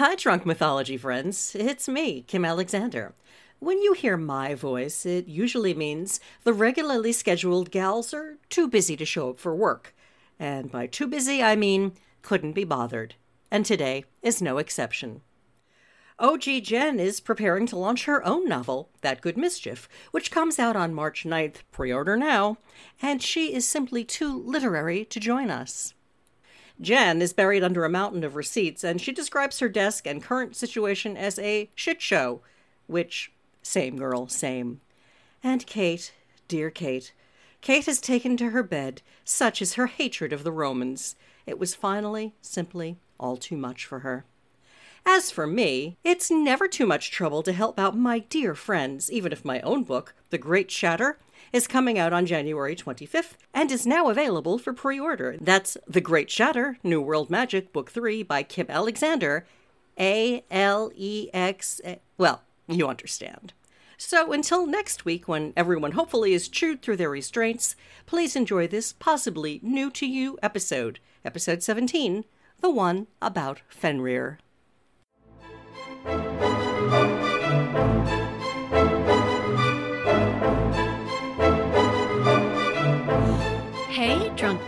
Hi, Drunk Mythology friends. It's me, Kim Alexander. When you hear my voice, it usually means the regularly scheduled gals are too busy to show up for work. And by too busy, I mean couldn't be bothered. And today is no exception. OG Jen is preparing to launch her own novel, That Good Mischief, which comes out on March 9th, pre order now, and she is simply too literary to join us. Jen is buried under a mountain of receipts, and she describes her desk and current situation as a shit show, which, same girl, same. And Kate, dear Kate, Kate has taken to her bed, such is her hatred of the Romans. It was finally, simply, all too much for her. As for me, it's never too much trouble to help out my dear friends, even if my own book, The Great Shatter, is coming out on January 25th and is now available for pre order. That's The Great Shatter, New World Magic, Book 3 by Kim Alexander. A L E X. Eh, well, you understand. So until next week, when everyone hopefully is chewed through their restraints, please enjoy this possibly new to you episode, episode 17, the one about Fenrir.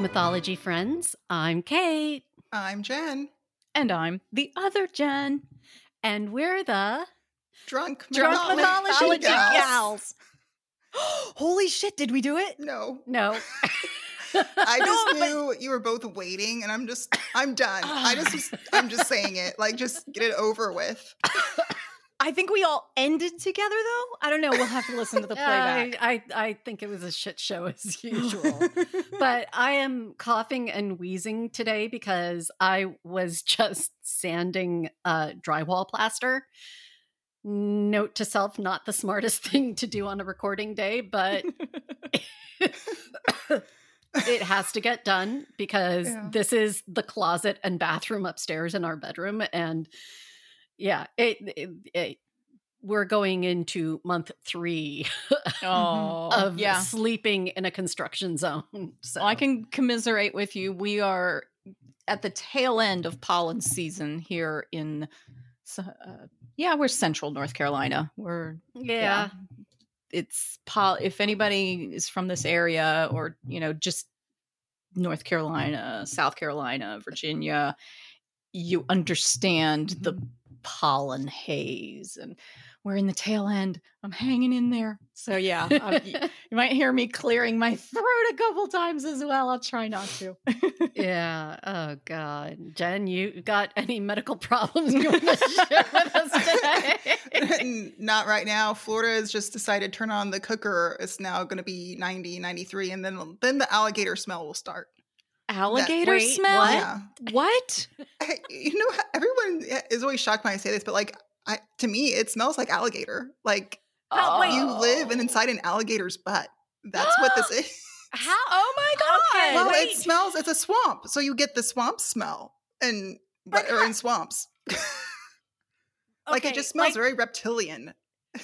Mythology friends. I'm Kate. I'm Jen. And I'm the other Jen. And we're the Drunk, Drunk mythology, mythology gals. gals. Holy shit, did we do it? No, no. I just No, but- knew you were both waiting, and I'm just, I'm done. I just, was, I'm just saying it. Like, just get it over with. I think we all ended together though. I don't know. We'll have to listen to the playback. I, I I think it was a shit show as usual. but I am coughing and wheezing today because I was just sanding uh, drywall plaster. Note to self: not the smartest thing to do on a recording day, but it has to get done because Yeah. this is the closet and bathroom upstairs in our bedroom and yeah it, it, it- we're going into month three oh, of yeah. sleeping in a construction zone so Well, I can commiserate with you. We are at the tail end of pollen season here in, uh, yeah, we're central North Carolina. We're yeah, it's pol. If anybody is from this area, or you know, just North Carolina, South Carolina, Virginia, you understand the pollen haze, and we're in the tail end. I'm hanging in there. So yeah, um, you might hear me clearing my throat a couple times as well. I'll try not to. yeah oh god jen you got any medical problems you want to share with us today Not right now. Florida has just decided to turn on the cooker. It's now going to be 90, 93, and then then the alligator smell will start. Alligator wait, smell? what? Yeah. What? I, you know, everyone is always shocked when I say this, but like, I, to me, it smells like alligator. Like Oh, you live and oh. inside an alligator's butt. That's what this is. how Oh my god! Okay, Well, wait. it smells. It's a swamp, so you get the swamp smell, and but or in swamps. like it just smells like, very reptilian.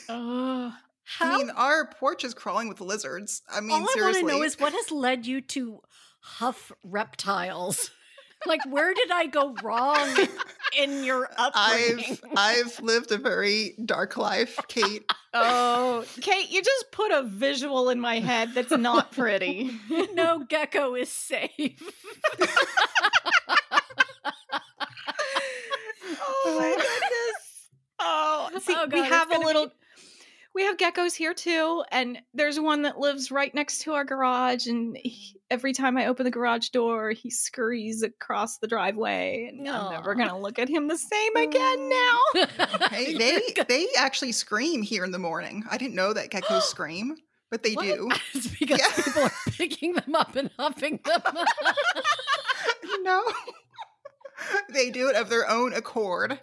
Ugh. how I mean, our porch is crawling with lizards. I mean, all I want seriously. to know is what has led you to huff reptiles. like, where did I go wrong in your upbringing? I've I've lived a very dark life, Kate. Oh, Kate, you just put a visual in my head that's not pretty. no gecko is safe. oh my goodness. Oh, see, Oh, we God, it's have a gonna be- little. We have geckos here too, and there's one that lives right next to our garage. And he, every time I open the garage door, he scurries across the driveway, and I'm never gonna look at him the same again now. Hey, they they actually scream here in the morning. I didn't know that geckos scream, but they What? do. it's because Yeah. people are picking them up and huffing them. no. they do it of their own accord.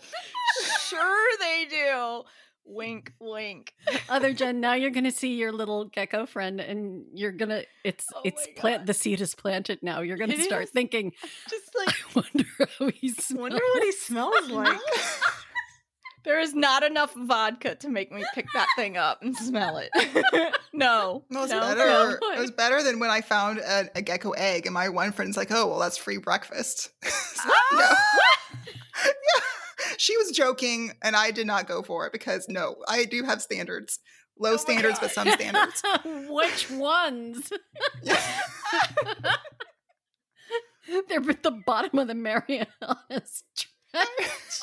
sure, they do. Wink, wink. Other Jen, now you're gonna see your little gecko friend, and you're gonna it's Oh it's plant God. the seed is planted now. You're gonna It start is. thinking, Just like I wonder how he smells. wonder what he smells like. there is not enough vodka to make me pick that thing up and smell it. no, Well, it's no, better. no. It was better than when I found a, a gecko egg, and my one friend's like, "Oh, well, that's free breakfast." So, no. Ah! yeah. she was joking, and I did not go for it because no, I do have standards. Low Oh standards, but some standards. Which ones? They're at the bottom of the Marianas Trench.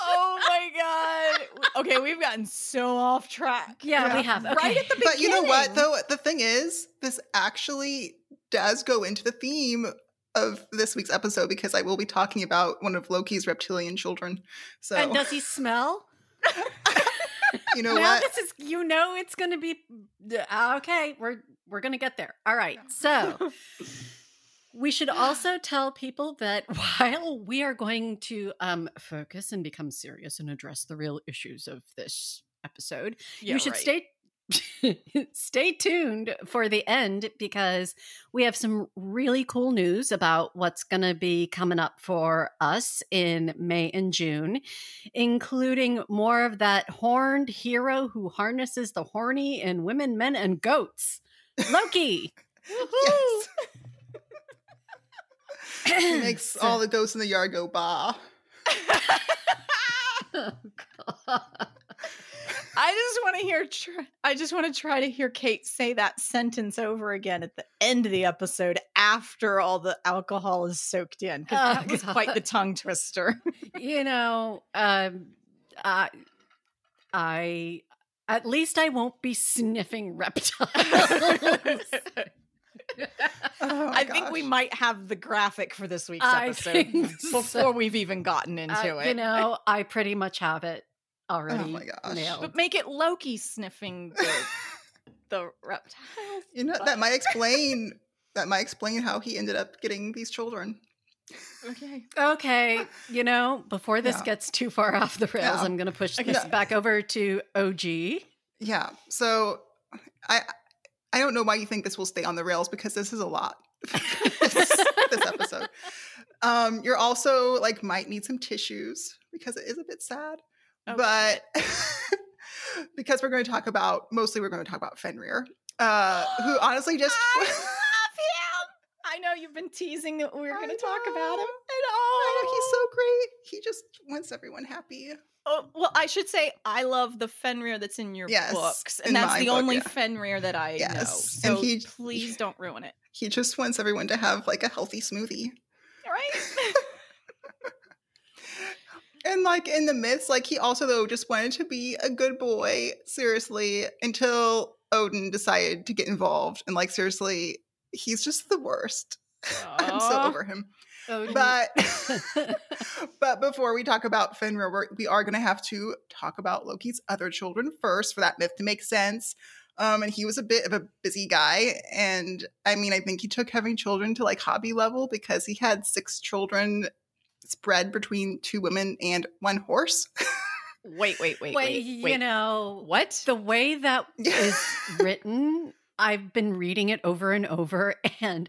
oh my god. Okay, we've gotten so off track. Yeah, Yeah. we have. Right at the beginning. But you know what, though? The thing is, this actually does go into the theme of this week's episode because I will be talking about one of Loki's reptilian children. So, And does he smell? you know now what? this is you know it's going to be uh, okay. We're we're going to get there. All right. So we should also tell people that while we are going to um, focus and become serious and address the real issues of this episode, Yeah, you should right. stay stay tuned for the end because we have some really cool news about what's going to be coming up for us in May and June, including more of that horned hero who harnesses the horny in women, men, and goats. Loki. Yes. He makes all the ghosts in the yard go bah. Oh, God. I just want to hear. Tr- I just want to try to hear Kate say that sentence over again at the end of the episode after all the alcohol is soaked in. Oh, that was quite the tongue twister. you know, um, I, I, at least I won't be sniffing reptiles. Oh I think we might have the graphic for this week's I episode before so. we've even gotten into Uh, it. You know, I pretty much have it already my gosh. nailed. but make it Loki sniffing the the reptiles. You know that might explain that might explain how he ended up getting these children. Okay. Okay, you know, before this Yeah. gets too far off the rails, Yeah. I'm going to push Okay. this back over to OG. Yeah. So I I don't know why you think this will stay on the rails because this is a lot. this, this episode. Um, you're also like might need some tissues because it is a bit sad. Oh, but because we're going to talk about mostly we're going to talk about Fenrir, uh, who honestly just I love him. I know you've been teasing that we were I going to talk about him. know. I I know. know, he's so great. He just wants everyone happy. Oh, well, I should say I love the Fenrir that's in your Yes, books, and that's the book, only yeah. Fenrir that I know. Yes, So and he- please don't ruin it. He just wants everyone to have like a healthy smoothie. All right. And like in the myths, like he also though just wanted to be a good boy, seriously, until Odin decided to get involved. And like seriously, he's just the worst. I'm so over him. OG. But but before we talk about Fenrir, we're, we are going to have to talk about Loki's other children first for that myth to make sense. Um, and he was a bit of a busy guy, and I mean, I think he took having children to like hobby level because he had six children spread between two women and one horse. Wait, wait, wait, Wait, wait, you wait. know, what? the way that is written, I've been reading it over and over, and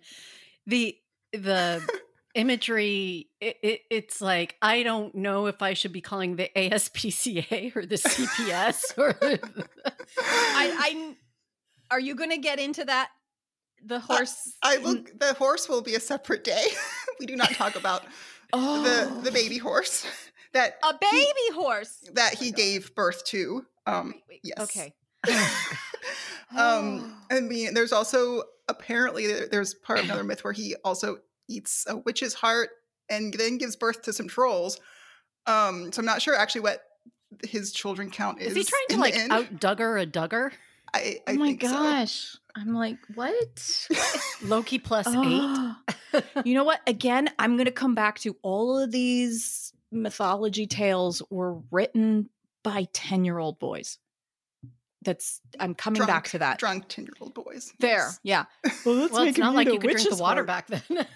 the the imagery it, it, it's like i don't know if i should be calling the aspca or the cps or I, I, are you going to get into that? The horse. I will. The horse will be a separate day. we do not talk about oh, the the baby horse that a baby horse that he gave birth to. Um, Wait, wait, yes. Okay. um, I mean, there's also apparently there's part of another myth where he also eats a witch's heart and then gives birth to some trolls. Um, so I'm not sure actually what his children count is. is he trying to like out duggar a duggar I, I oh my think so. gosh. I'm like, what? loki eight. you know what? Again, I'm going to come back to all of these mythology tales were written by 10 year old boys. That's, I'm coming back to that. Drunk ten year old boys. There. Yes. Yeah. Well, let's well it's not like you could drink the water back then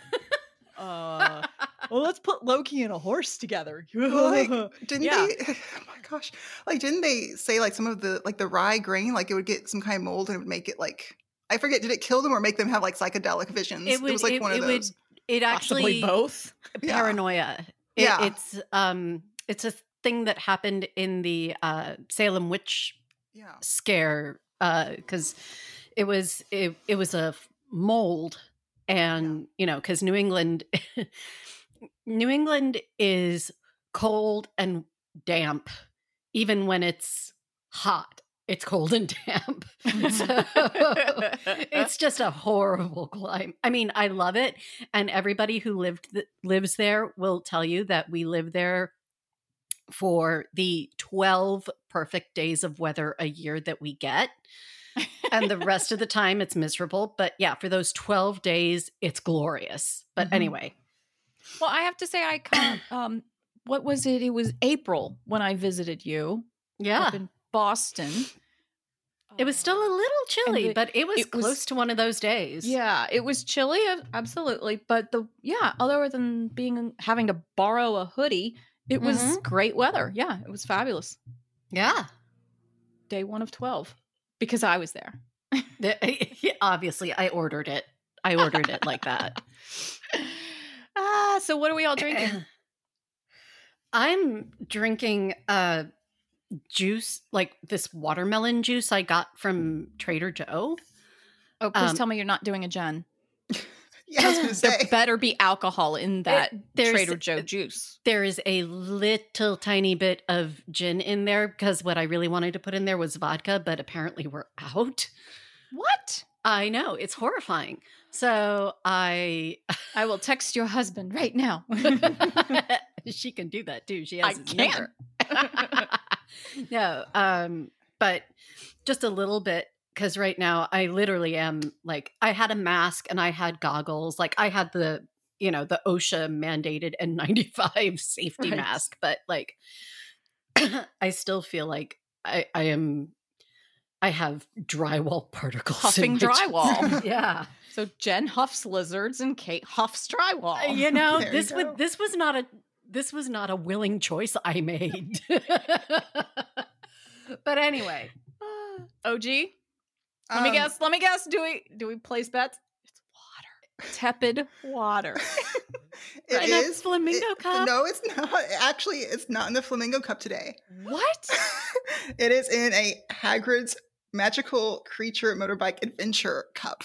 Uh, well, let's put Loki and a horse together. Well, like, didn't Yeah. they? Oh my gosh! Like, didn't they say like some of the like the rye grain, like it would get some kind of mold and it would make it like I forget. Did it kill them or make them have like psychedelic visions? it would was like it, one of it those. would it Possibly actually both. Yeah. paranoia. It, Yeah. It's um it's a thing that happened in the uh Salem witch Yeah. scare uh cuz it was it, it was a mold and you know cuz New England New England is cold and damp. Even when it's hot, it's cold and damp. so it's just a horrible climate. I mean, I love it, and everybody who lived th- lives there will tell you that we live there for the 12 perfect days of weather a year that we get. and the rest of the time it's miserable. But yeah, for those 12 days, it's glorious. But Mhm. anyway, well, I have to say, I can't. Um, what was it? It was April when I visited you yeah, in Boston. it was still a little chilly, the- but it was it was- close to one of those days. Yeah, it was chilly, uh, absolutely. But the yeah, other than being having to borrow a hoodie, it was Mhm. great weather. Yeah, it was fabulous. Yeah. Day one of twelve because I was there. The- Obviously, I ordered it. I ordered it like that. ah, so what are we all drinking? I'm drinking uh juice, like this watermelon juice I got from Trader Joe. Oh, please Um, tell me you're not doing a Jen. Yeah, I was gonna There better be alcohol in that there's- Trader Joe juice. There is a little tiny bit of gin in there because what I really wanted to put in there was vodka, but apparently we're out. What? I know, it's horrifying. So I I will text your husband right now. she can do that too. She I has his can. number. no, um, but just a little bit because right now I literally am like I had a mask and I had goggles, like I had the you know the OSHA mandated N95 safety Right. mask, but like I still feel like I I am I have drywall particles, in Huffing my drywall. yeah, so Jen huffs lizards and Kate huffs drywall. Uh, you know There you this go. was this was not a this was not a willing choice I made. but anyway, OG, let me Um, guess. Let me guess. Do we do we place bets? It's water, tepid water. It In a flamingo it- cup? No, it's not. Actually, it's not in the flamingo cup today. what? it is in a Hagrid's magical creature motorbike adventure cup,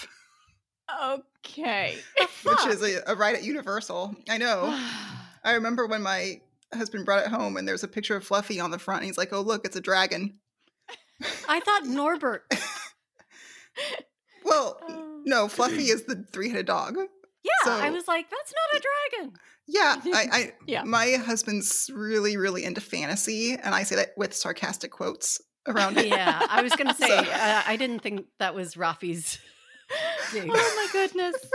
Okay. which is a, a ride at Universal. I know. I remember when my husband brought it home and there's a picture of Fluffy on the front. And he's like, "Oh, look, it's a dragon." I thought Norbert. Well, Oh. no, Fluffy is the three-headed dog. Yeah, I was like, that's not a dragon. Yeah, I, I Yeah. my husband's really, really into fantasy, and I say that with sarcastic quotes around it. Yeah, I was gonna say So- uh, I didn't think that was Rafi's thing. oh my goodness.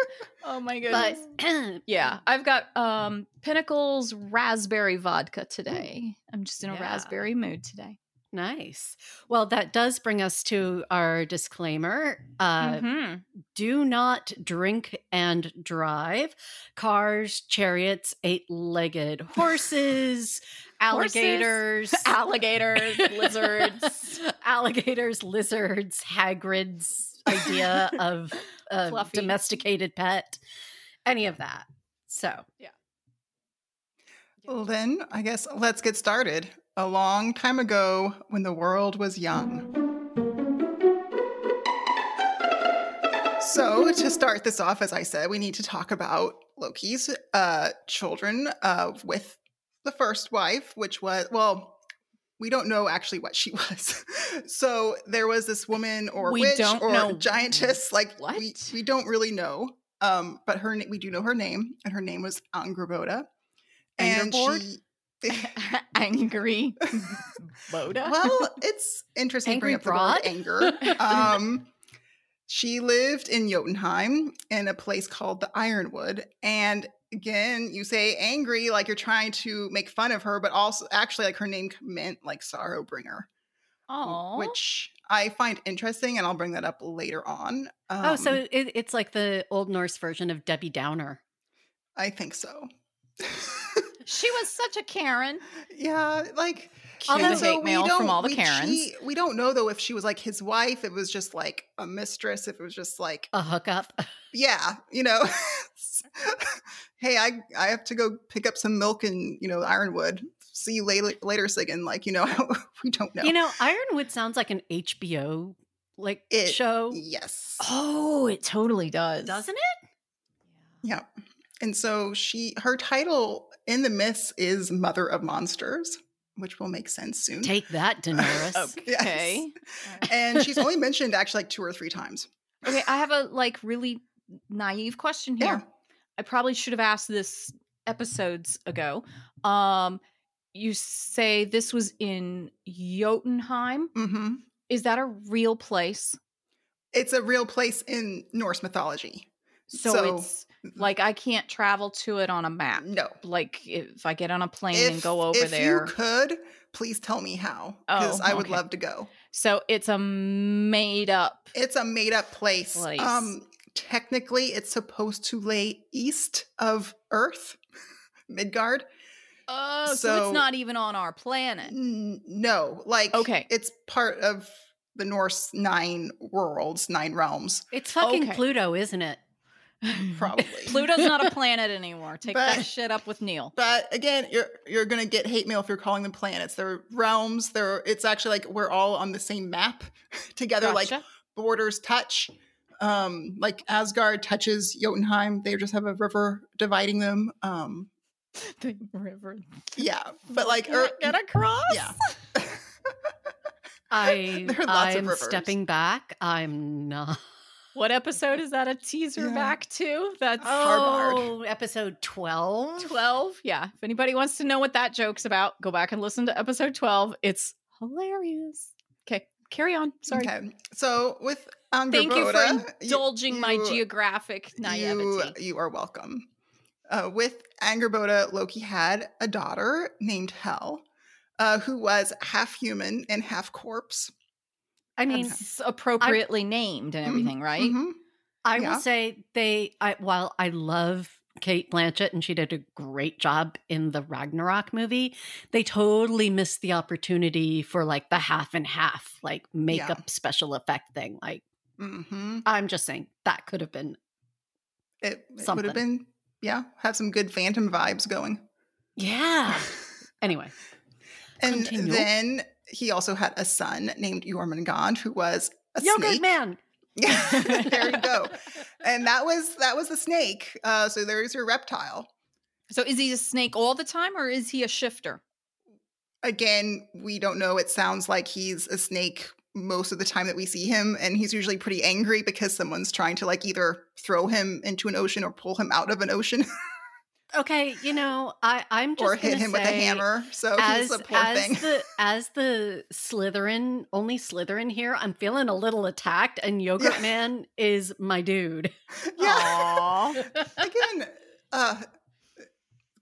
Oh my but goodness. yeah, I've got um Pinnacle's raspberry vodka today. I'm just in a Yeah. raspberry mood today. Nice. Well, that does bring us to our disclaimer. Uh, Mhm. do not drink and drive cars, chariots, eight-legged horses, alligators, Alligators, lizards. alligators, lizards, Hagrid's idea of a Fluffy. domesticated pet, any of that. So, yeah. Well, then I guess let's get started. A long time ago, when the world was young. So, to start this off, as I said, we need to talk about Loki's uh, children uh, with the first wife, which was, well, we don't know actually what she was. so, there was this woman or We witch don't or know giantess, like, we, what? we don't really know. Um, but her we do know her name, and her name was Angrboda. And she Angry Boda. well, it's interesting Angry to bring up the word broad? anger. Um, she lived in Jotunheim in a place called the Ironwood. And again, you say angry like you're trying to make fun of her, but also actually like her name meant like sorrow bringer, Oh, which I find interesting, and I'll bring that up later on. Um, oh, so it, it's like the Old Norse version of Debbie Downer. I think so. She was such a Karen. yeah, like Cue the And hate we mail from don't- all the we- Karens. she- we don't know though if she was like his wife, it was just like a mistress, if it was just like A hookup. yeah, you know. hey, I I have to go pick up some milk and you know Ironwood. See you later, later, Sigyn. Like you know, we don't know. You know, Ironwood sounds like an HBO like It- show, yes, Oh, it totally does. doesn't it? yeah. And so she, her title in the myths is Mother of Monsters, which will make sense soon. Take that, Daenerys. Yes. Okay. and she's only mentioned actually like two or three times. Okay, I have a like really naive question here. Yeah. I probably should have asked this episodes ago. Um you say this was in Jotunheim. Mm-hmm. Is that a real place? It's a real place in Norse mythology. So, So- it's like I can't travel to it on a map. No. Like if I get on a plane and go over if there. If you could, please tell me how, Oh, because I would okay. love to go. So it's a made up. It's a made up place. Place. Um, technically, it's supposed to lay east of Earth, Midgard. Oh, so, So- it's not even on our planet. N- no, like Okay. it's part of the Norse nine worlds, nine realms, It's fucking Okay. Pluto, isn't it? probably. Pluto's not a planet anymore. Take But- that shit up with Neil. But again, you're you're gonna get hate mail if you're calling them planets. They're realms. They're it's actually like we're all on the same map together. Like borders touch. Um, like Asgard touches Jotunheim. They just have a river dividing them. Um, the river. yeah, but like, er, get across. yeah, i there are lots i'm stepping back. I'm not. What episode is that a teaser Yeah. back to? That's Harbard. Oh, episode twelve. 12. Yeah. If anybody wants to know what that joke's about, go back and listen to episode 12. It's hilarious. Okay. Carry on. Sorry. Okay, so with Angrboda, Thank you for you- indulging my you- geographic naivety. You, you are welcome. Uh, with Angrboda, Loki had a daughter named Hel, uh, who was half human and half corpse. I mean, It's appropriately named and Mhm, everything, right? Mhm. I Yeah. will say they. I, while I love Cate Blanchett and she did a great job in the Ragnarok movie, they totally missed the opportunity for like the half and half, like makeup special effect thing. Like Mhm. I'm just saying that could have been. It, it would have been, yeah, have some good Phantom vibes going. Yeah. Anyway, and Continue. then he also had a son named Jormungand, who was a yogurt snake. man. Yeah, there you go. And that was that was the snake. Uh, so there's your reptile. So is he a snake all the time or is he a shifter? again, we don't know. It sounds like he's a snake most of the time that we see him, and he's usually pretty angry because someone's trying to like either throw him into an ocean or pull him out of an ocean Okay, you know, I I'm just or hit gonna him with a say, hammer. So As, he's a poor as thing. the as the Slytherin only Slytherin here, I'm feeling a little attacked, and Yogurt Yeah. Man is my dude. yeah. Aw. Again, uh,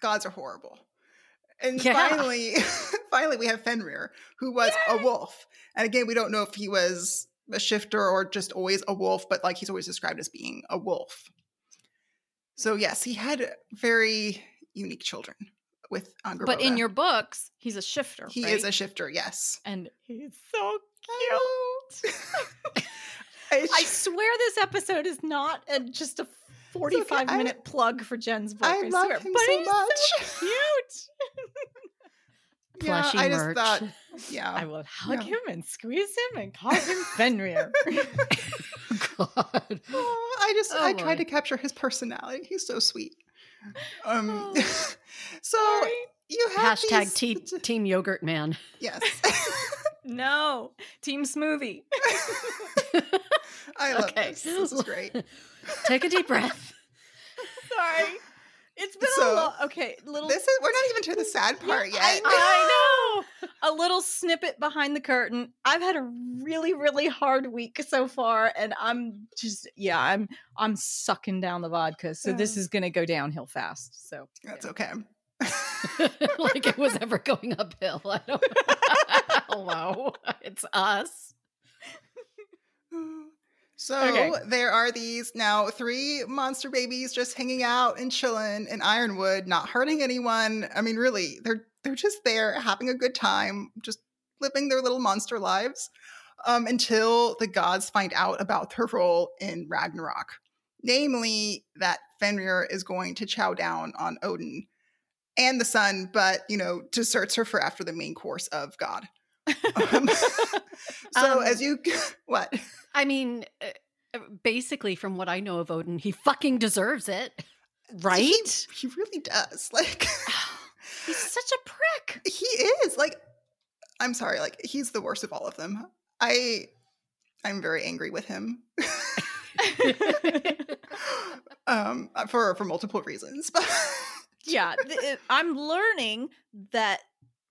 gods are horrible. And Yeah. finally, finally, we have Fenrir, who was a wolf. And again, we don't know if he was a shifter or just always a wolf, but like he's always described as being a wolf. So yes, he had very unique children with Angrboda. but in your books, he's a shifter. he right? is a shifter. Yes, and he's so cute. I, I swear this episode is not a, just a 45 I- minute plug for Jen's book. I love swear. him but so he's much. so cute. yeah, Plushy I just merch. thought, yeah, I will hug Yeah. him and squeeze him and call him Fenrir. God. Oh, I just Oh, I tried to capture his personality. He's so sweet. Um, Oh, so Sorry. you have Hashtag these, te- Team Yogurt Man. yes. No, Team Smoothie. I love Okay. this. This is great. Take a deep breath. Sorry. It's been So, a lot. Okay, little. This is we're not even to the sad Yeah, part yet. I, I know. A little snippet behind the curtain. I've had a really, really hard week so far, and I'm just yeah, I'm I'm sucking down the vodka. So this is gonna go downhill fast. So That's okay. like it was ever going uphill. I don't oh, Hello. It's us. So Okay. there are these now three monster babies just hanging out and chilling in Ironwood, not hurting anyone. I mean, really, they're they're just there having a good time, just living their little monster lives. Um, until the gods find out about their role in Ragnarok. Namely, that Fenrir is going to chow down on Odin and the sun, but you know, deserts her for after the main course of God. Um, so Um, as you what? I mean, uh, uh, basically, from what I know of Odin, he fucking deserves it. Right? He, he really does. Like, He's such a prick. He is like, I'm sorry, like he's the worst of all of them. I, I'm very angry with him. um, for for multiple reasons, but yeah, th- I'm learning that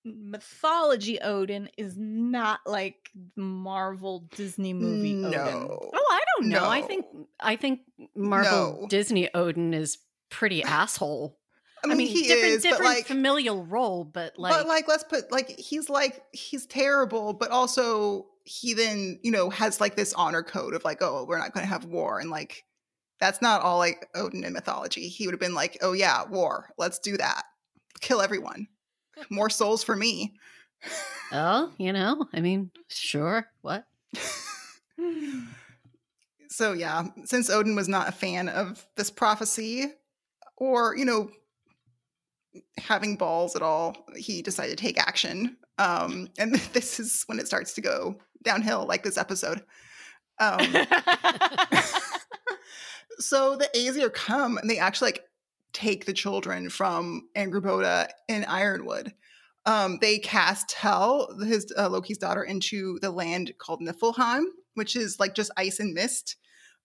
mythology Odin is not like Marvel Disney movie Odin. no, Oh, I don't know. I think I think Marvel No. Disney Odin is pretty asshole. I mean, he different is, different but like, familial role, but like, but like, let's put like he's like he's terrible, but also he then you know has like this honor code of like, oh, we're not going to have war, and like that's not all like Odin in mythology. He would have been like, oh yeah, war, let's do that, kill everyone, more souls for me. oh, you know, I mean, sure, what? so yeah, since Odin was not a fan of this prophecy or, you know, having balls at all, he decided to take action. Um, and this is when it starts to go downhill, like this episode. Um, so the Aesir come and they actually like take the children from Angrboda and Ironwood. Um, they cast Hel, his uh, Loki's daughter, into the land called Niflheim, which is like just ice and mist.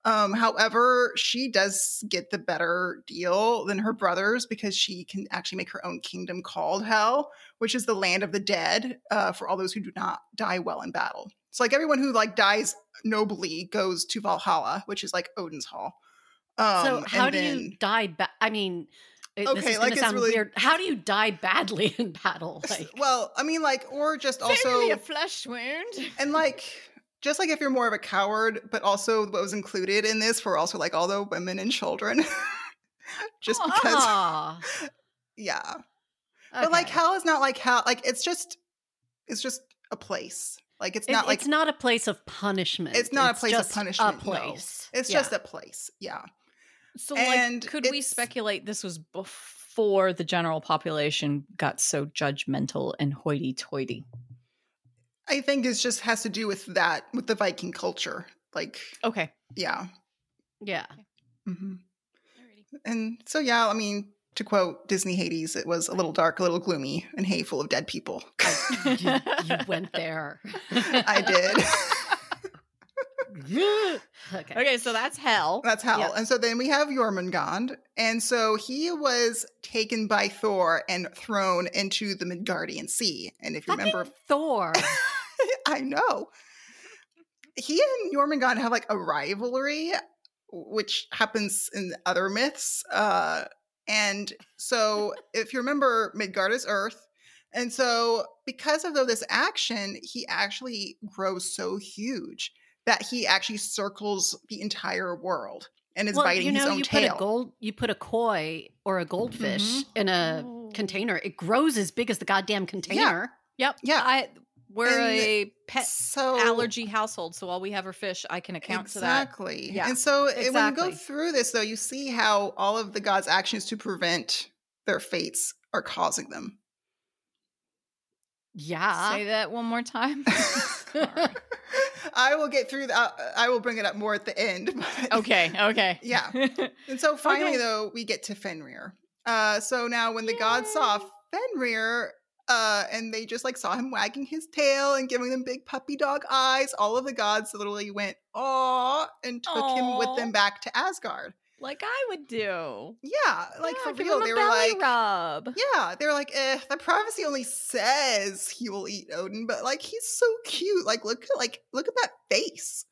Um, however, she does get the better deal than her brothers because she can actually make her own kingdom called Hell, which is the land of the dead uh, for all those who do not die well in battle. So, like everyone who like dies nobly goes to Valhalla, which is like Odin's Hall. Um, so how do then- you die? Ba- I mean, it, this Okay, is like, it's sound really- weird. How do you die badly in battle? Like, well, I mean, like, or just also a flesh wound. and like just like if you're more of a coward but also what was included in this were also like all the women and children just because Ah, yeah but like hell is not like hell like it's just it's just a place like it's It- not like it's not a place of punishment. it's not a place of punishment A no. place. it's Yeah. just a place yeah So, And like, could we speculate this was before the general population got so judgmental and hoity-toity? i think it just has to do with that with the viking culture like Okay. yeah yeah. hmm and so yeah i mean to quote disney hades it was a little dark a little gloomy and hey full of dead people you, you went there. i did okay. Okay, so that's hell. That's hell. Yep. And so then we have Jormungand. And so he was taken by Thor and thrown into the Midgardian Sea. And if you Fucking remember, Thor. I know. He and Jormungand have like a rivalry, which happens in other myths. Uh, and so if you remember, Midgard is Earth. And so because of this action, he actually grows so huge that he actually circles the entire world and is well, biting you know, his own you tail. put a gold, you put a koi or a goldfish Mm-hmm. in a Oh. container. It grows as big as the goddamn container. Yep. Yeah. I we're And a pet so allergy household, so while we have our fish, I can account for that. exactly. Yeah, And so it- when you go through this, though, you see how all of the gods' actions to prevent their fates are causing them. Yeah. Say that one more time. I will get through that. I will bring it up more at the end. but- okay. Okay. Yeah. And so finally, Okay. though, we get to Fenrir. Uh, so now when the gods saw Fenrir, uh, and they just like saw him wagging his tail and giving them big puppy dog eyes, all of the gods literally went, "Aw," and took him with them back to Asgard. Like I would do. Yeah, like Yeah, for real. They were belly like, rub. yeah, they were like, eh, the prophecy only says he will eat Odin, but like he's so cute. Like look at like look at that face.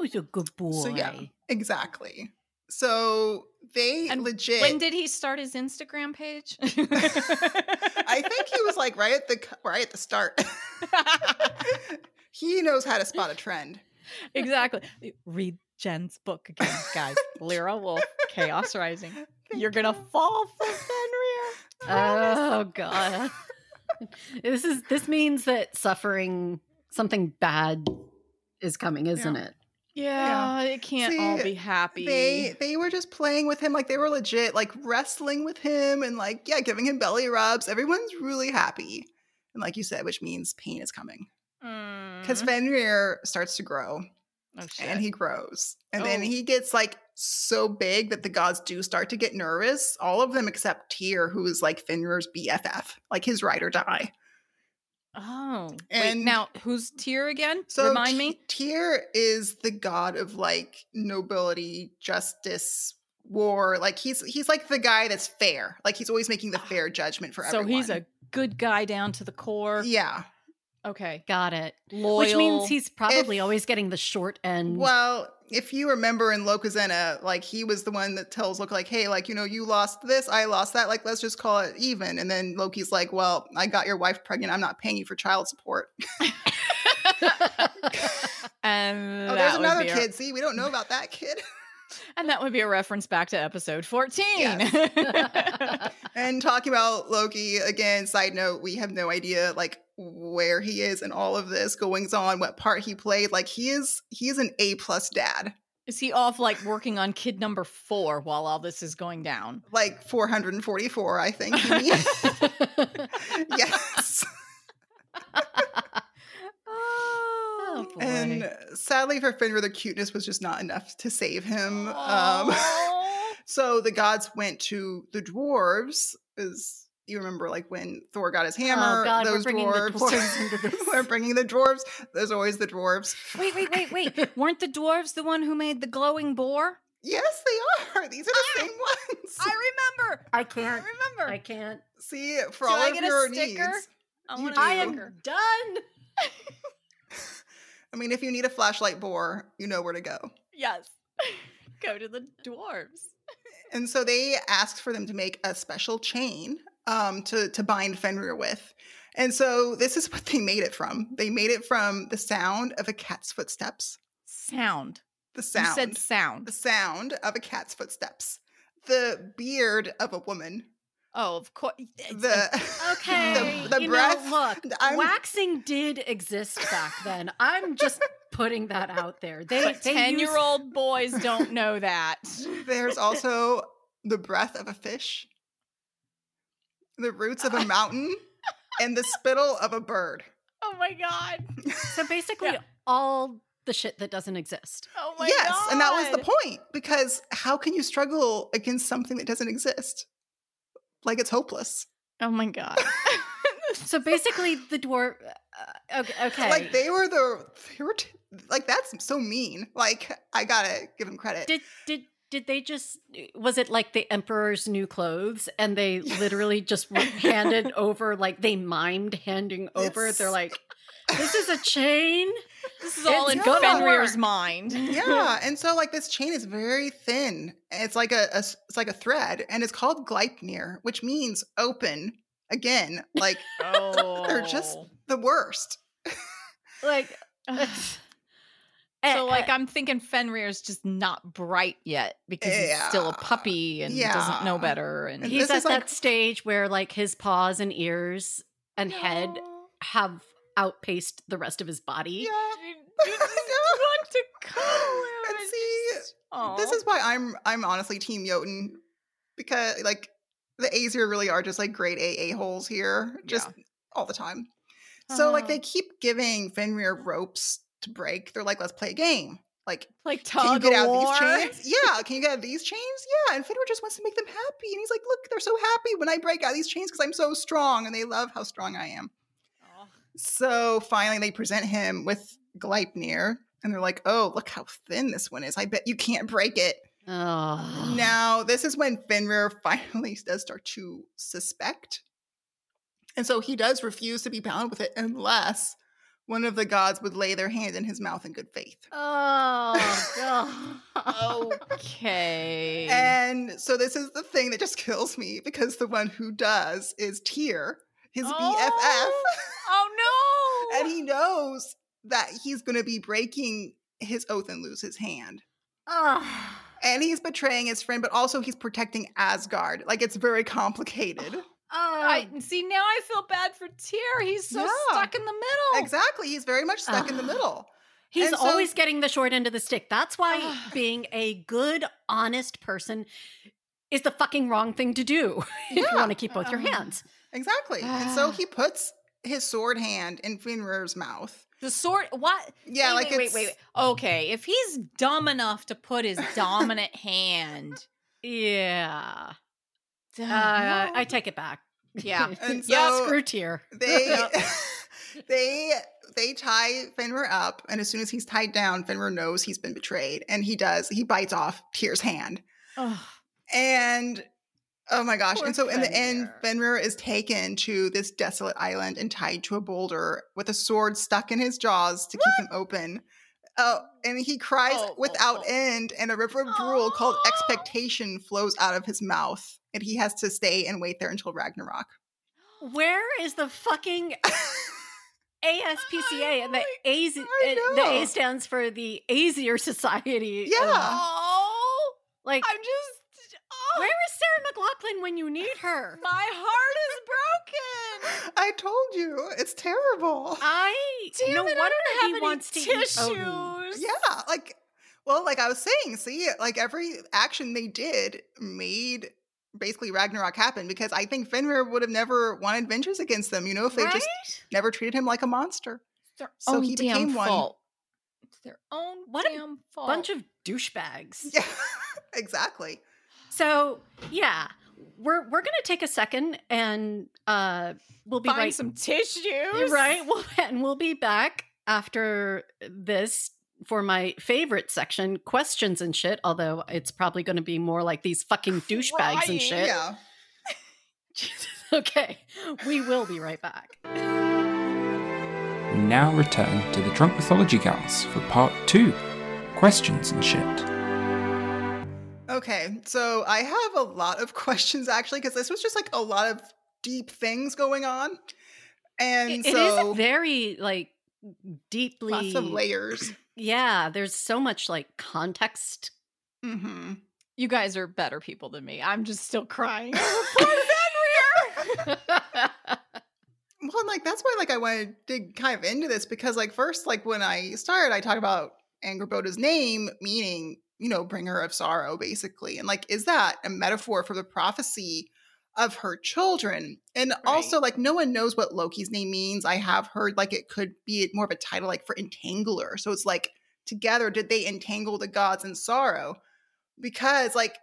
He's a good boy? So yeah, exactly. So they And legit. When did he start his Instagram page? I think he was like right at the right at the start. he knows how to spot a trend. exactly. Read Jen's book again, guys. Lyra Wolf, Chaos Rising. You're gonna fall for Fenrir. Oh god. this is this means that suffering something bad is coming, isn't it? Yeah, it can't all be happy. They they were just playing with him like they were legit like wrestling with him and like yeah giving him belly rubs. Everyone's really happy. And like you said, which means pain is coming because Mm. Fenrir starts to grow oh, and he grows and then Oh. he gets like so big that the gods do start to get nervous. All of them except Tyr, who is like Fenrir's BFF, like his ride or die. Oh, And- wait, now who's Tyr again? So Remind me. Tyr is the god of like nobility, justice, war. Like he's he's like the guy that's fair. Like he's always making the fair judgment for Ah. So everyone. he's a good guy down to the core. yeah. Okay. Got it. Loyal. Which means he's probably If- always getting the short end. Well, if you remember in Lokasenna, like he was the one that tells Loki, like, hey, like, you know, you lost this, I lost that, like, let's just call it even. And then Loki's like, Well, I got your wife pregnant, I'm not paying you for child support. and oh, there's another be a- kid. See, we don't know about that kid. and that would be a reference back to episode 14. and talking about Loki again, side note, we have no idea like where he is in all of this goings on, what part he played. Like he is he is an A plus dad. Is he off like working on kid number four while all this is going down? Like 444, I think. yes. Oh boy. And sadly for Fenrir, the cuteness was just not enough to save him. Um, so the gods went to the dwarves. Is you remember like when Thor got his hammer? oh God, we're those bringing the dwarves. dwarves we're bringing the dwarves. There's always the dwarves. wait, wait, wait, wait. Weren't the dwarves the one who made the glowing boar? Yes, they are. These are the same ones. I remember. I I can't. remember. I can't. See, for Do all I of get a your sticker? needs. I You want do. a I am done. I mean, if you need a flashlight boar, you know where to go. Yes. Go to the dwarves. And so they asked for them to make a special chain um, to to bind Fenrir with. And so this is what they made it from. They made it from the sound of a cat's footsteps. Sound. The sound. You said sound. the sound of a cat's footsteps. The beard of a woman. Oh, of course. The Okay. the, the you breath. know, look, I'm- waxing did exist back then. I'm just putting that out there. They, But they 10 used- year old boys don't know that. There's also the breath of a fish, the roots of a mountain, and the spittle of a bird. Oh my God. So basically, Yeah. all the shit that doesn't exist. Oh my yes, God. Yes, and that was the point because how can you struggle against something that doesn't exist? Like it's hopeless. Oh my God. So basically, the dwarf. Uh, okay, okay. Like they were the they were t- like that's so mean. Like I gotta give them credit. did did did they just was it like the emperor's new clothes and they literally just handed over like they mimed handing over It's- they're like this is a chain this is all It's in Fenrir's work. mind. yeah, and so like this chain is very thin. It's like a, a s- it's like a thread, and it's called Gleipnir, which means open. Again, like Oh. they're just the worst. like Ugh. eh, So, like, eh, I'm thinking Fenrir's just not bright yet because he's still a puppy and doesn't know better. And And he's at is like- that stage where like his paws and ears and head have outpaced the rest of his body Yeah, You, you just want to cuddle him. And and see, just- this is why I'm I'm honestly Team Jotun because like the Aesir really are just like great AA holes here, just all the time. So like uh-huh. they keep giving Fenrir ropes to break. They're like, let's play a game. Like, like can you tug get out of war. these chains? Yeah, can you get out of these chains? Yeah. And Fenrir just wants to make them happy. And he's like, look, they're so happy when I break out of these chains because I'm so strong. And they love how strong I am. So finally they present him with Gleipnir. And they're like, oh, look how thin this one is. I bet you can't break it. oh Now, this is when Fenrir finally does start to suspect. And so he does refuse to be bound with it unless one of the gods would lay their hand in his mouth in good faith. oh god Okay. And so this is the thing that just kills me because the one who does is Tyr, his Oh, oh no. and he knows that he's going to be breaking his oath and lose his hand. oh. And he's betraying his friend, but also he's protecting Asgard. Like it's very complicated. I see now I feel bad for Tyr. He's so Yeah. stuck in the middle. Exactly. He's very much stuck in the Ah. middle. He's so- always getting the short end of the stick. That's why Ah. being a good, honest person is the fucking wrong thing to do if you want to keep both your Ah. hands. Exactly. and so Ah. he puts his sword hand in Fenrir's mouth. The sword. What? Yeah, wait, like wait, wait, it's wait, wait. Okay, if he's dumb enough to put his dominant hand, Yeah. Uh. I take it back. Yeah. And yeah, screw Tyr. they they they tie Fenrir up, and as soon as he's tied down, Fenrir knows he's been betrayed, and he does. He bites off Tyr's hand, Ugh. and oh my gosh! Poor and so in the end, Fenrir. Fenrir is taken to this desolate island and tied to a boulder with a sword stuck in his jaws to keep him open. Oh, and he cries Oh, oh, without oh. end, and a river of drool called Oh. expectation flows out of his mouth, and he has to stay and wait there until Ragnarok. Where is the fucking ASPCA and the AZ? The. A stands for the Aesir Society. Yeah. Oh, like, I'm just. Where is Sarah McLachlan when you need her? my heart is broken. I told you, it's terrible. I Damn no it, wonder I he have wants to any eat tissues. Odin. Yeah, like, well, like I was saying, see, like every action they did made basically Ragnarok happen because I think Fenrir would have never wanted vengeance against them, you know, if they right? just never treated him like a monster. So he damn became one. It's their own What a damn fault. bunch of douchebags. Yeah, exactly. So yeah, we're we're gonna take a second and uh we'll be find right some tissues. Right. We'll, and we'll be back after this for my favorite section, questions and shit. Although it's probably going to be more like these fucking douchebags and shit. Yeah. okay, we will be right back. We now return to the Drunk Mythology Gals for part two questions and shit. Okay, so I have a lot of questions actually because this was just like a lot of deep things going on, and It- it is so a very like deeply lots of layers. Yeah, there's so much like context. hmm You guys are better people than me. I'm just still crying. over poor Fenrir. Well, and, like that's why like I want to dig kind of into this because like first like when I started I talked about Angrboda's name meaning you know bringer of sorrow basically and like is that a metaphor for the prophecy of her children? And also like no one knows what Loki's name means. I have heard like it could be more of a title like for entangler. So it's like together did they entangle the gods in sorrow? Because like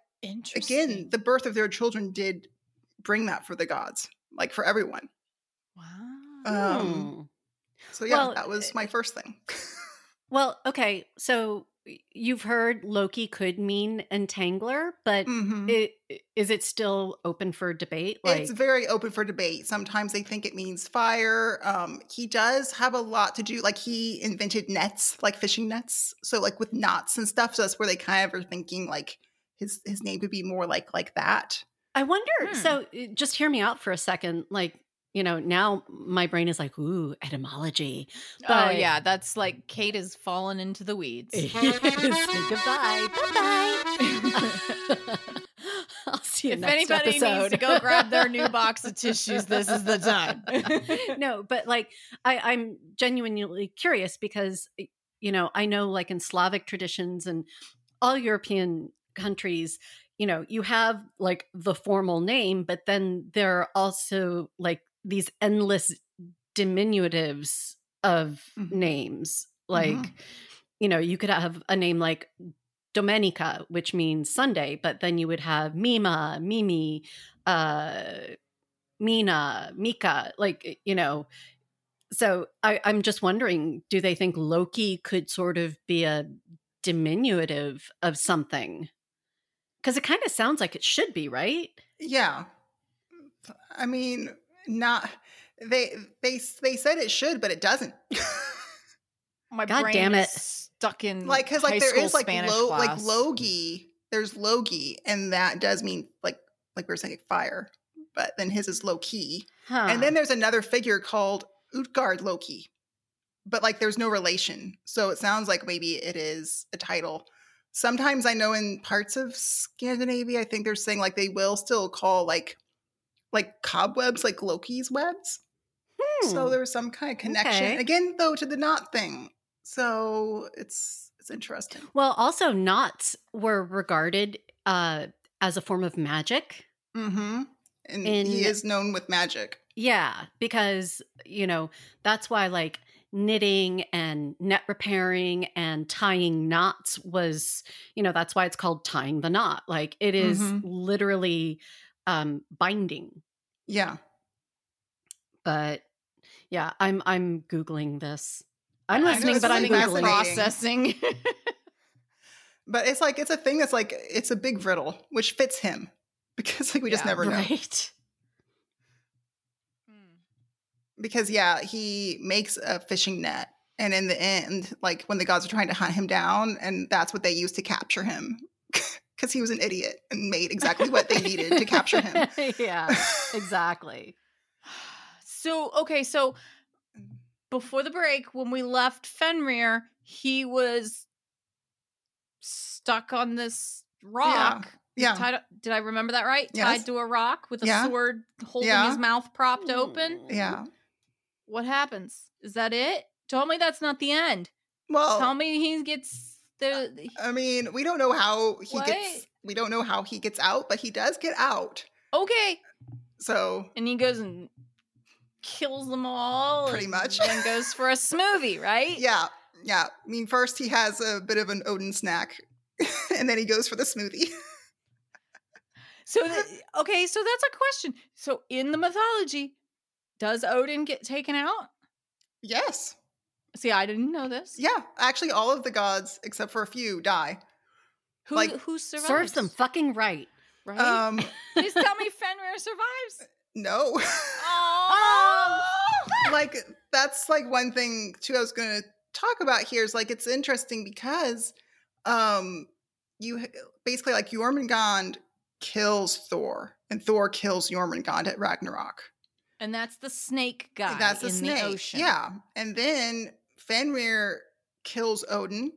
again the birth of their children did bring that for the gods like for everyone. Wow. um so yeah, Well, that was my first thing. Well, okay, so you've heard Loki could mean entangler, but Mhm. it, is it still open for debate? Like, it's very open for debate. Sometimes they think it means fire. Um, he does have a lot to do. Like he invented nets, like fishing nets. So like with knots and stuff. So that's where they kind of are thinking like his his name would be more like like that. I wonder. Hmm. So, just hear me out for a second. Like, you know, now my brain is like, ooh, etymology. oh yeah, that's like Kate has fallen into the weeds. Say goodbye. Bye bye. I'll see you if next anybody episode. needs to go grab their new box of tissues, this is the time. no, but like I, I'm genuinely curious because you know I know like in Slavic traditions and all European countries, you know, you have like the formal name, but then there are also like these endless diminutives of Mhm. names. Like, Mhm. you know, you could have a name like Domenica, which means Sunday, but then you would have Mima, Mimi, uh, Mina, Mika, like, you know. So I, I'm just wondering do they think Loki could sort of be a diminutive of something? Because it kind of sounds like it should be, right? Yeah. I mean, not they they they said it should, but it doesn't. My God brain damn it. is stuck in like because like there is school like Spanish lo- like class. Logi. There's Logi, and that does mean like like we were saying fire, but then his is low key. Huh. And then there's another figure called Utgard Loki, but like there's no relation. So it sounds like maybe it is a title. Sometimes I know in parts of Scandinavia, I think they're saying like they will still call like like cobwebs like Loki's webs. So Hmm. there's some kind of connection Okay. again, though, to the knot thing. So it's it's interesting. Well, also knots were regarded uh, as a form of magic. Mm-hmm. and In- he is known with magic. Yeah, because, you know, that's why like knitting and net repairing and tying knots was, you know, that's why it's called tying the knot. Like it is Mhm. literally um binding. Yeah. But yeah, I'm I'm googling this. I'm listening, but I'm really googling. processing. But it's like it's a thing that's like it's a big riddle, which fits him. Because like we just Yeah, never know. Right. Hmm. Because yeah, he makes a fishing net. And in the end, like when the gods are trying to hunt him down, and that's what they use to capture him. Because he was an idiot and made exactly what they needed to capture him. yeah, exactly. so okay, so mm. before the break, when we left Fenrir, he was stuck on this rock. Yeah. Tied, did I remember that right? Yes. Tied to a rock with a Yeah. sword holding Yeah. his mouth propped open. Yeah. What happens? Is that it? Tell me that's not the end. Well, Tell me he gets the. I mean, we don't know how he What? gets. We don't know how he gets out, but he does get out. Okay, So and he goes and kills them all. Pretty and much. And goes for a smoothie, right? yeah, yeah. I mean, first he has a bit of an Odin snack, and then he goes for the smoothie. So th- okay, so that's a question. So in the mythology, does Odin get taken out? yes. See, I didn't know this. Yeah. Actually, all of the gods except for a few die. Who like, who survives? Serves them fucking right. right? Um, Please tell me Fenrir survives. no. Oh, like that's like one thing too I was going to talk about here is like it's interesting because um you basically like Jormungand kills Thor and Thor kills Jormungand at Ragnarok. and that's the snake guy That's the in snake. the ocean. Yeah. And then Fenrir kills Odin.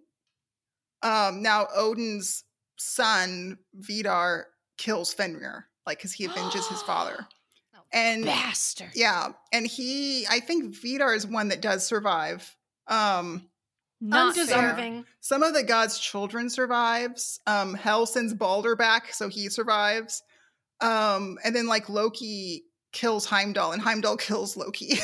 Um now Odin's son Vidar kills Fenrir like cuz he avenges his father. And bastard. yeah, and he I think Vidar is one that does survive. Um Not fair. Undeserving. some of the gods' children survives. Um Hel sends Balder back, so he survives. Um and then like Loki kills Heimdall and Heimdall kills Loki.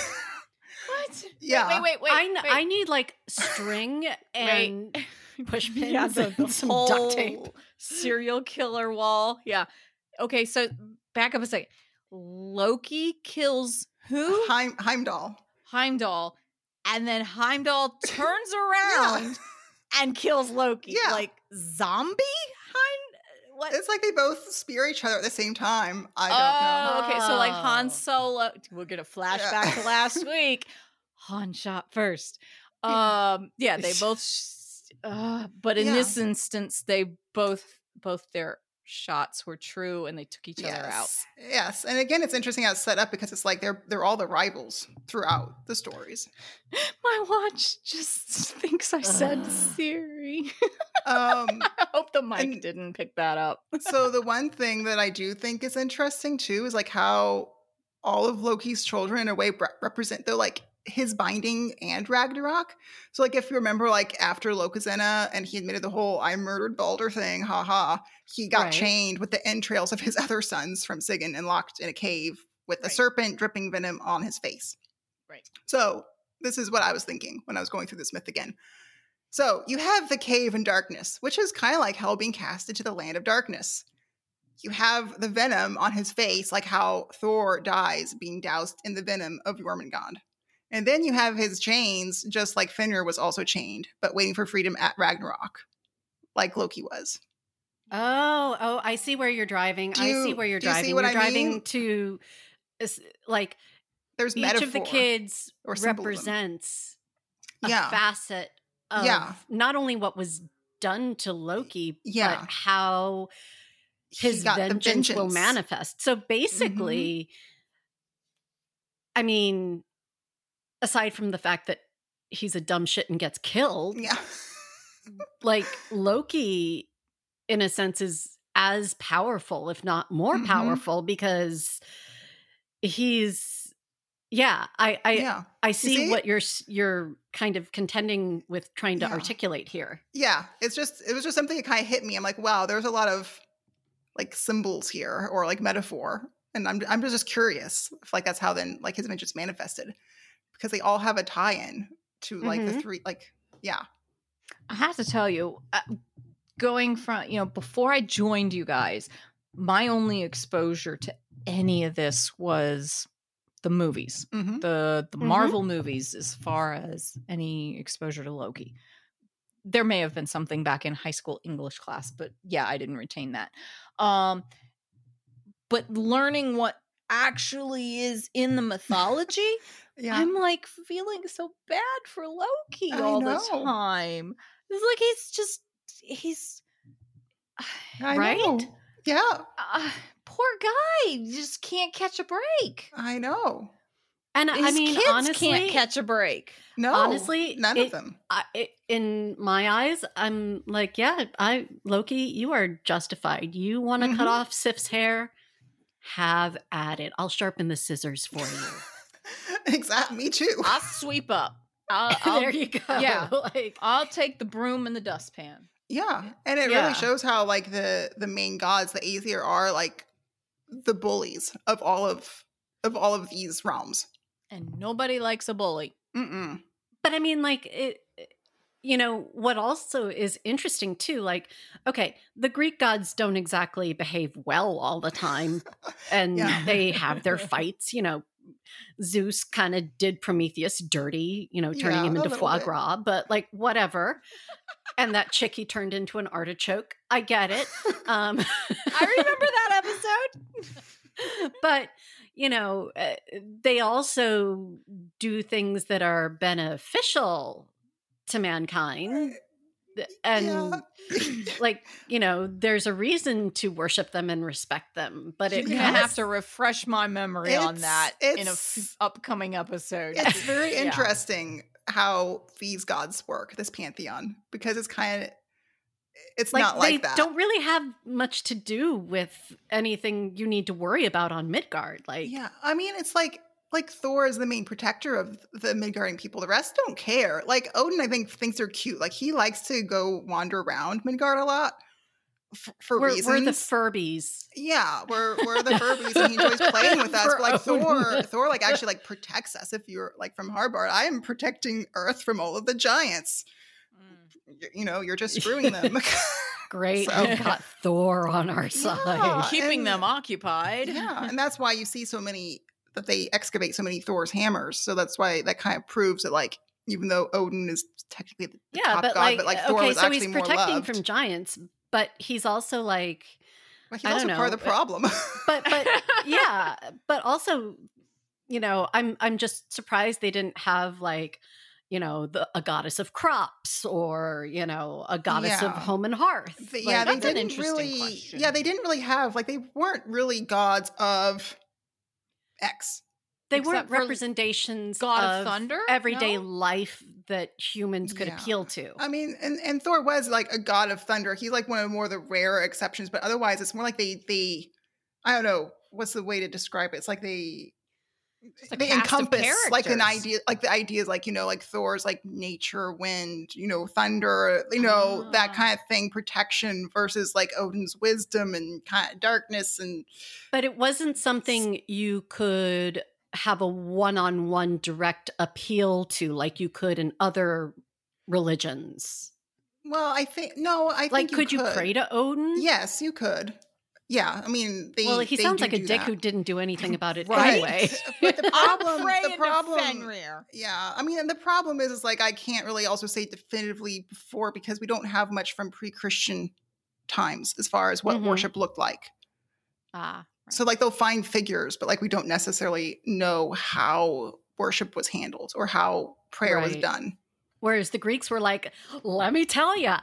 What? Yeah. Wait, wait, wait. I, kn- wait. I need like string and push pins yeah, the, and some whole duct tape. serial killer wall. Yeah. Okay, so back up a second. Loki kills who? Heim- Heimdall. Heimdall, and then Heimdall turns around and kills Loki. Yeah. Like zombie Heim. What? It's like they both spear each other at the same time. I don't oh, know. okay. So like Han Oh. Solo. We'll get a flashback to last week. Han shot first. Um. Yeah, they both. Uh, but in Yeah. this instance, they both both their shots were true, and they took each other out. Yes. Yes. And again, it's interesting how it's set up because it's like they're they're all the rivals throughout the stories. My watch just thinks I said Ugh. Siri. Um I hope the mic And- didn't pick that up. so the one thing that I do think is interesting too is like how all of Loki's children in a way re- represent the like his binding and Ragnarok. So like if you remember like after Lokasenna and he admitted the whole I murdered Balder thing, haha, he got Right. chained with the entrails of his other sons from Sigyn and locked in a cave with a Right. serpent dripping venom on his face. Right. So this is what I was thinking when I was going through this myth again. So you have the cave in darkness, which is kind of like hell being cast into the land of darkness. You have the venom on his face, like how Thor dies being doused in the venom of Jormungand. And then you have his chains, just like Fenrir was also chained, but waiting for freedom at Ragnarok, like Loki was. Oh, oh, I see where you're driving. I see where you're do you see driving. what You're I driving mean? to like There's each metaphor. of the kids or represents a Yeah. facet of Yeah. not only what was done to Loki, Yeah. but how his the vengeance, will manifest. So mm-hmm. basically, I mean, aside from the fact that he's a dumb shit and gets killed, Yeah. like Loki, in a sense, is as powerful, if not more Mhm. powerful, because he's yeah. I I yeah. I see, see? what you're you're kind of contending with trying to Yeah. articulate here. Yeah. It's just, it was just something that kind of hit me. I'm like, wow, there's a lot of like symbols here or like metaphor. and I'm I'm just curious if like that's how then like his adventures manifested because they all have a tie-in to like the Mhm. three like yeah I have to tell you, uh, going from, you know, before I joined you guys, my only exposure to any of this was the movies, mm-hmm. the the Mhm. Marvel movies as far as any exposure to Loki. There may have been something back in high school English class, but yeah, I didn't retain that. Um but learning what actually is in the mythology, yeah I'm like feeling so bad for Loki I all know. the time. It's like he's just he's I right? know. yeah uh, poor guy just can't catch a break. I know And His I mean, kids honestly, can't catch a break. no Honestly, none it- of them I, it, in my eyes, I'm like, yeah, I Loki, you are justified. You want to Mhm. cut off Sif's hair? Have at it. I'll sharpen the scissors for you. exactly me too I'll sweep up. I'll, I'll, there you go. yeah. like, I'll take the broom and the dustpan. Yeah, and it Yeah. really shows how like the the main gods, the Aesir, are like the bullies of all of of all of these realms. And nobody likes a bully. Mm-mm. but I mean, like it. You know what? Also is interesting too. Like, okay, the Greek gods don't exactly behave well all the time, and Yeah. they have their fights. You know, Zeus kind of did Prometheus dirty, you know, turning Yeah, him into foie bit. gras, but like whatever. and that chick he turned into an artichoke. I get it. Um, I remember that episode. but you know, uh, they also do things that are beneficial to mankind. And Yeah. like you know there's a reason to worship them and respect them but it You're gonna have to refresh my memory on that in a it's- f- upcoming episode. it's very Yeah. interesting how these gods work, this pantheon, because it's kind of it's like not they like that. don't really have much to do with anything you need to worry about on midgard like yeah, I mean, it's like like Thor is the main protector of the Midgardian people. The rest don't care. Like Odin, I think thinks they're cute. Like he likes to go wander around Midgard a lot f- for we're, reasons. we're the furbies Yeah, we're we're the Furbies, and he enjoys playing with us. For But like Thor, Odin. Thor like actually like protects us. If you're like from Harbard, I am protecting Earth from all of the giants. Mm. Y- You know, you're just screwing them. great So- we've got thor on our side Yeah. Keeping and- them occupied. yeah, and that's why you see so many that they excavate so many Thor's hammers. So that's why that kind of proves that like even though Odin is technically the yeah top but god, like, but like uh, Thor okay was so actually he's more protecting loved. from giants but he's also like But he's I also don't part of the uh, problem. but but yeah but also you know i'm i'm just surprised they didn't have like you know the, a goddess of crops or you know a goddess of home and hearth Like, yeah, they didn't really. question. Yeah, they didn't really have like they weren't really gods of X. they Except weren't representations God of of Thunder? everyday No? life that humans could Yeah. appeal to I mean, and, and Thor was like a god of thunder. He's like one of more of the rare exceptions, but otherwise, it's more like they they. I don't know what's the way to describe it. It's like they they encompass like an idea, like the ideas, like you know, like Thor's like nature, wind, you know, thunder, you know, that Ah. kind of thing, protection versus like Odin's wisdom and kind of darkness and but it wasn't something you could have a one-on-one direct appeal to like you could in other religions well, I think no, I like think you could you pray to odin Yes, you could. Yeah, I mean, they. well he they sounds do like a dick that. who didn't do anything about it Right. anyway But the problem, the problem, Fenrir. yeah, I mean, and the problem is, is like I can't really also say definitively before because we don't have much from pre-Christian times as far as what Mhm. worship looked like. Ah. So like they'll find figures, but like we don't necessarily know how worship was handled or how prayer was done. Whereas the greeks were like let me tell you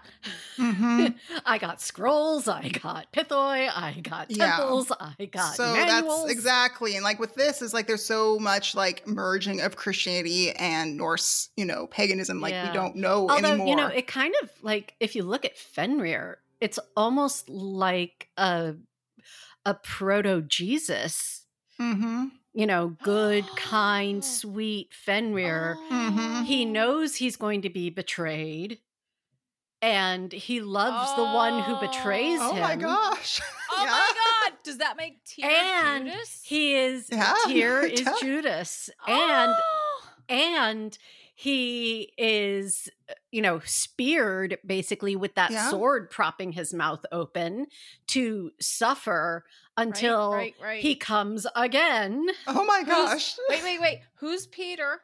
Mhm. i got scrolls i got pithoi i got Yeah. temples i got so manuals. that's exactly and like with this is like there's so much like merging of christianity and norse you know paganism like Yeah. we don't know Although, anymore you know, it kind of like if you look at Fenrir, it's almost like a a proto Jesus. mm-hmm. You know, good, kind, sweet Fenrir. Mhm. He knows he's going to be betrayed, and he loves the one who betrays oh him. Oh my gosh Oh Yeah. my god! Does that make Tyr and Judas? he is Yeah, Tyr it is does. Judas, and Oh! and he is uh, you know speared basically with that Yeah. sword propping his mouth open to suffer until right, right. he comes again. Oh my Who's- gosh. wait, wait, wait. Who's Peter?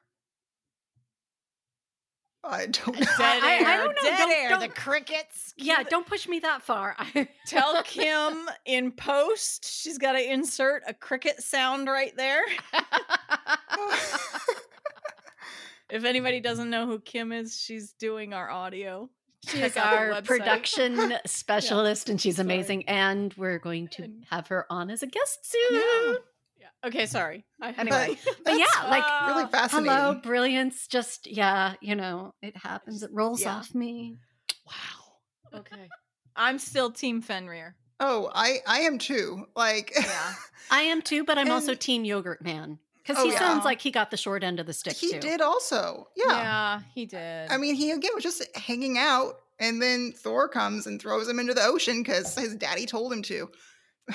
I don't know. Dead I- I air. don't know. Dead Don't- air. The don't- crickets. Yeah, don't push me that far. Tell Kim in post she's got to insert a cricket sound right there. if anybody doesn't know who Kim is, she's doing our audio. She's Check out the our production specialist, and she's Sorry. amazing. And we're going to have her on as a guest soon. Yeah. Yeah. Okay, sorry. I, Anyway, But but yeah, that's like uh, really fascinating. hello, brilliance. Just yeah, you know, it happens. It rolls Yeah. off me. Wow. Okay. I'm still Team Fenrir. Oh, I I am too. Like Yeah. I am too, but I'm also Team Yogurt Man because Oh, he yeah. sounds like he got the short end of the stick he too. did also. Yeah. Yeah, he did. I mean, he again was just hanging out, and then Thor comes and throws him into the ocean because his daddy told him to.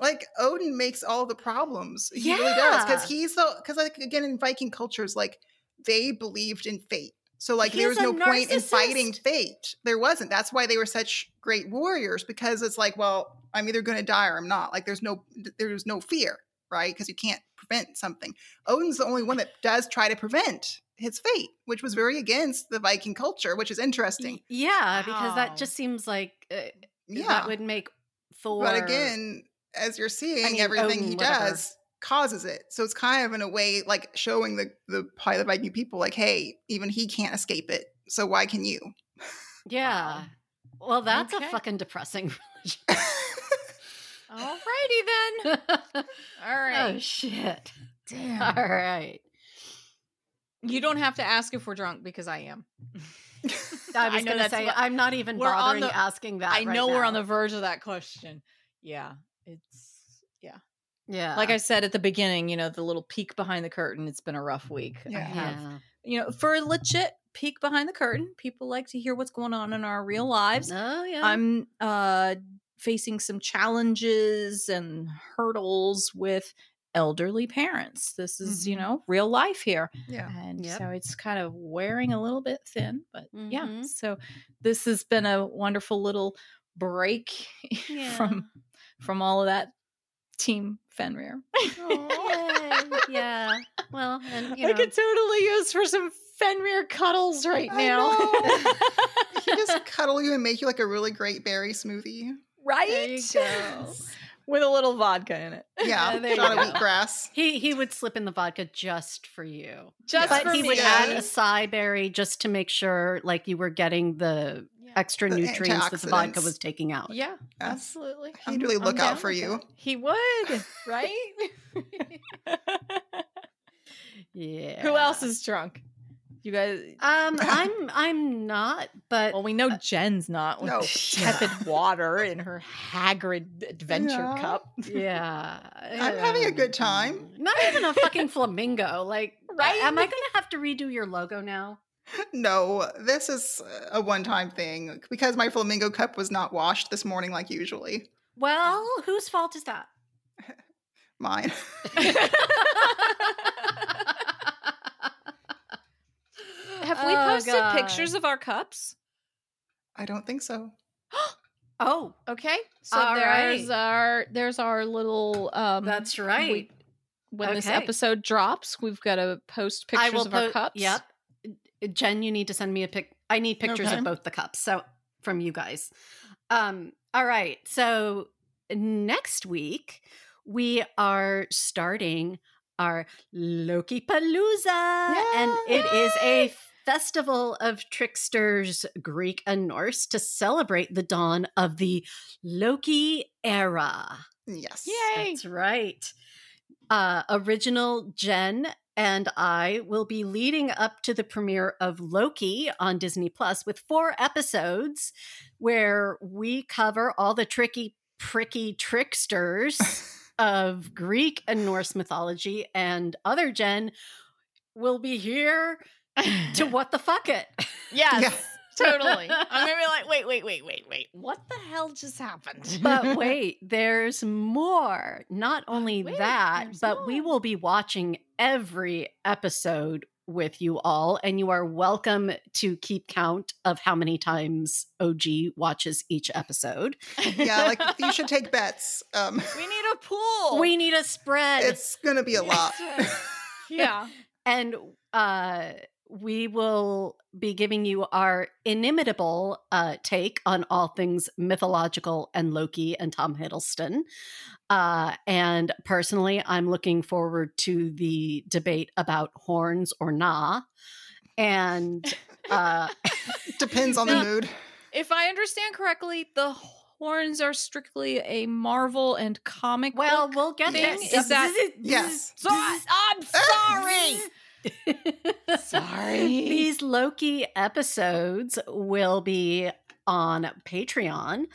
like Odin makes all the problems. He really does because he's the because like again in Viking cultures, like they believed in fate. So like there was a no point in fighting fate. There wasn't. That's why they were such great warriors because it's like, well, I'm either going to die or I'm not. Like there's no there's no fear, right? Because you can't prevent something. Odin's the only one that does try to prevent his fate, which was very against the Viking culture, which is interesting. Y- Yeah, because that just seems like uh, Yeah. that would make Thor. But again, as you're seeing, mean, everything Odin, he whatever. does causes it. So it's kind of in a way like showing the the probably the Viking people like, hey, even he can't escape it. So why can you? yeah. Well, that's Okay. a fucking depressing Alrighty then. All right. oh shit! Damn. All right. You don't have to ask if we're drunk because I am. I I was going to say what- I'm not even bothering the- asking that. I right know we're on the verge of that question. Yeah. It's yeah. yeah, Like I said at the beginning, you know, the little peek behind the curtain, it's been a rough week. I have yeah. you know, for a legit peek behind the curtain, people like to hear what's going on in our real lives. Oh yeah. I'm uh facing some challenges and hurdles with elderly parents. This is, you Mhm. know, real life here. yeah. And Yep. so it's kind of wearing a little bit thin, but yeah. Mhm. So this has been a wonderful little break Yeah. from from all of that team Fenrir. Yeah. Well, and you I could totally use for some Fenrir cuddles right now. know. he just cuddle you and make you like a really great berry smoothie. Right? there you go. With a little vodka in it. Yeah, Yeah, there shot of wheatgrass. He he would slip in the vodka just for you. Just but for he me. would add a Yes. acai berry just to make sure like you were getting the Yeah. extra The nutrients that the vodka was taking out. Yeah, Yes. absolutely. He'd I'm- really I'm look out for you. that. He would, right? Yeah. Who else is drunk? You guys. Um I'm I'm not, but Well, we know Jen's not with No. tepid water in her Hagrid adventure Yeah. cup. yeah. I'm having a good time. Not even a fucking flamingo. Like Right? am I gonna have to redo your logo now? No, this is a one-time thing because my flamingo cup was not washed this morning like usually. Well, whose fault is that? Mine. Have we Oh, posted God. pictures of our cups? I don't think so. Oh, Okay, so All there's right. our there's our little. Um, that's we- right. when this episode drops, we've got to post pictures I will of our cups. Yep. Jen, you need to send me a pic. I need pictures Okay. of both the cups. So from you guys. Um, all right. So next week we are starting our Loki Palooza. And it is a festival of tricksters, Greek and Norse, to celebrate the dawn of the Loki era. Yes. Yay! That's right. Uh, original Jen and I will be leading up to the premiere of Loki on Disney Plus with four episodes where we cover all the tricky, pricky tricksters of Greek and Norse mythology. And other Jen will be here to what the fuck it. Yes. Yeah. totally. I'm gonna be like, wait, wait, wait, wait, wait. What the hell just happened? but wait, there's more. Not only Wait, that, there's but we will be watching every episode with you all, and you are welcome to keep count of how many times OG watches each episode. yeah, like you should take bets. Um, we need a pool. We need a spread. it's gonna be a lot. yeah. and uh we will be giving you our inimitable uh, take on all things mythological and Loki and Tom Hiddleston. Uh, and personally, I'm looking forward to the debate about horns or nah. And uh, Depends on the mood. If I understand correctly, the horns are strictly a Marvel and comic. well, book we'll get there. thing? Is that Yes. So I'm sorry. Sorry. These Loki episodes will be on Patreon.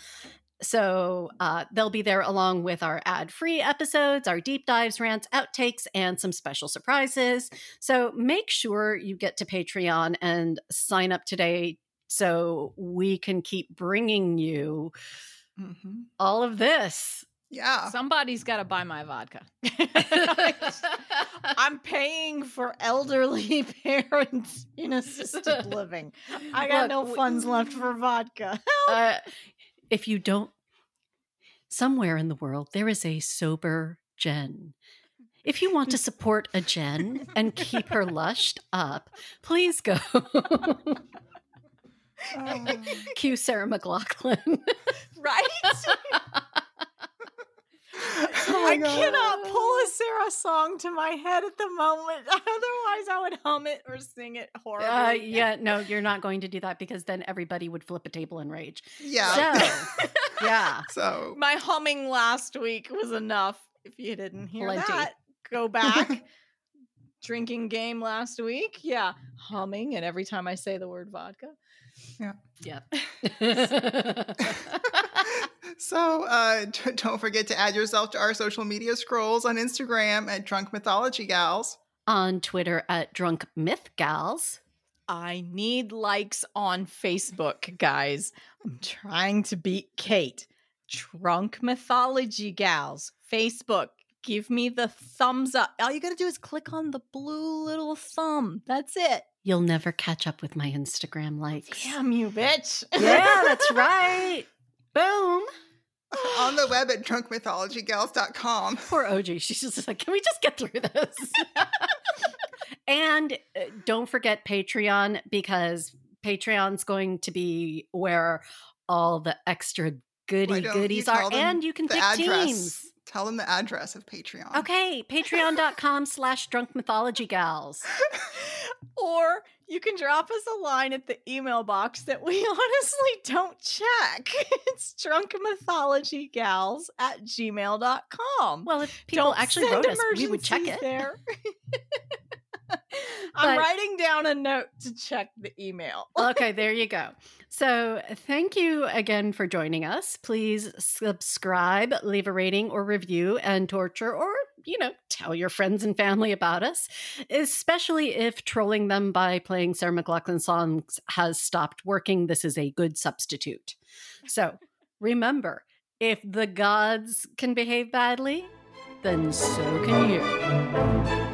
So uh, they'll be there along with our ad free episodes, our deep dives, rants, outtakes, and some special surprises. So make sure you get to Patreon and sign up today so we can keep bringing you Mhm. all of this. Yeah. Somebody's got to buy my vodka. I'm paying for elderly parents in assisted living. I got Look, no funds left for vodka. uh, if you don't, somewhere in the world, there is a sober Jen. If you want to support a Jen and keep her lushed up, please go. Oh. Cue Sarah McLachlan. right? Oh I cannot pull a Sarah song to my head at the moment. Otherwise, I would hum it or sing it horribly. Uh, yeah, no, you're not going to do that because then everybody would flip a table in rage. Yeah. So, yeah. So My humming last week was enough. If you didn't hear Plenty. that, go back. Drinking game last week. Yeah. Humming. And every time I say the word vodka. Yep. so uh, d- don't forget to add yourself to our social media scrolls on Instagram at Drunk Mythology Gals. On Twitter at Drunk Myth Gals. I need likes on Facebook, guys. I'm trying to beat Kate. Drunk Mythology Gals. Facebook. Give me the thumbs up. All you got to do is click on the blue little thumb. That's it. You'll never catch up with my Instagram likes. Damn you, bitch. Yeah, that's right. Boom. on the web at drunkmythologygals.com. Poor OG. She's just like, can we just get through this? and uh, don't forget Patreon because Patreon's going to be where all the extra goody Why don't you goodies are. And you can pick address. teams. Tell them the address of Patreon. Okay, patreon.com slash drunk mythology gals. or you can drop us a line at the email box that we honestly don't check. It's drunkmythologygals at gmail.com. Well, if people Don't actually wrote us, we would check it. There. I'm writing down a note to check the email. okay, there you go. So, thank you again for joining us. Please subscribe, leave a rating or review, and torture or, you know, tell your friends and family about us, especially if trolling them by playing Sarah McLachlan songs has stopped working. This is a good substitute. So, remember if the gods can behave badly, then so can you.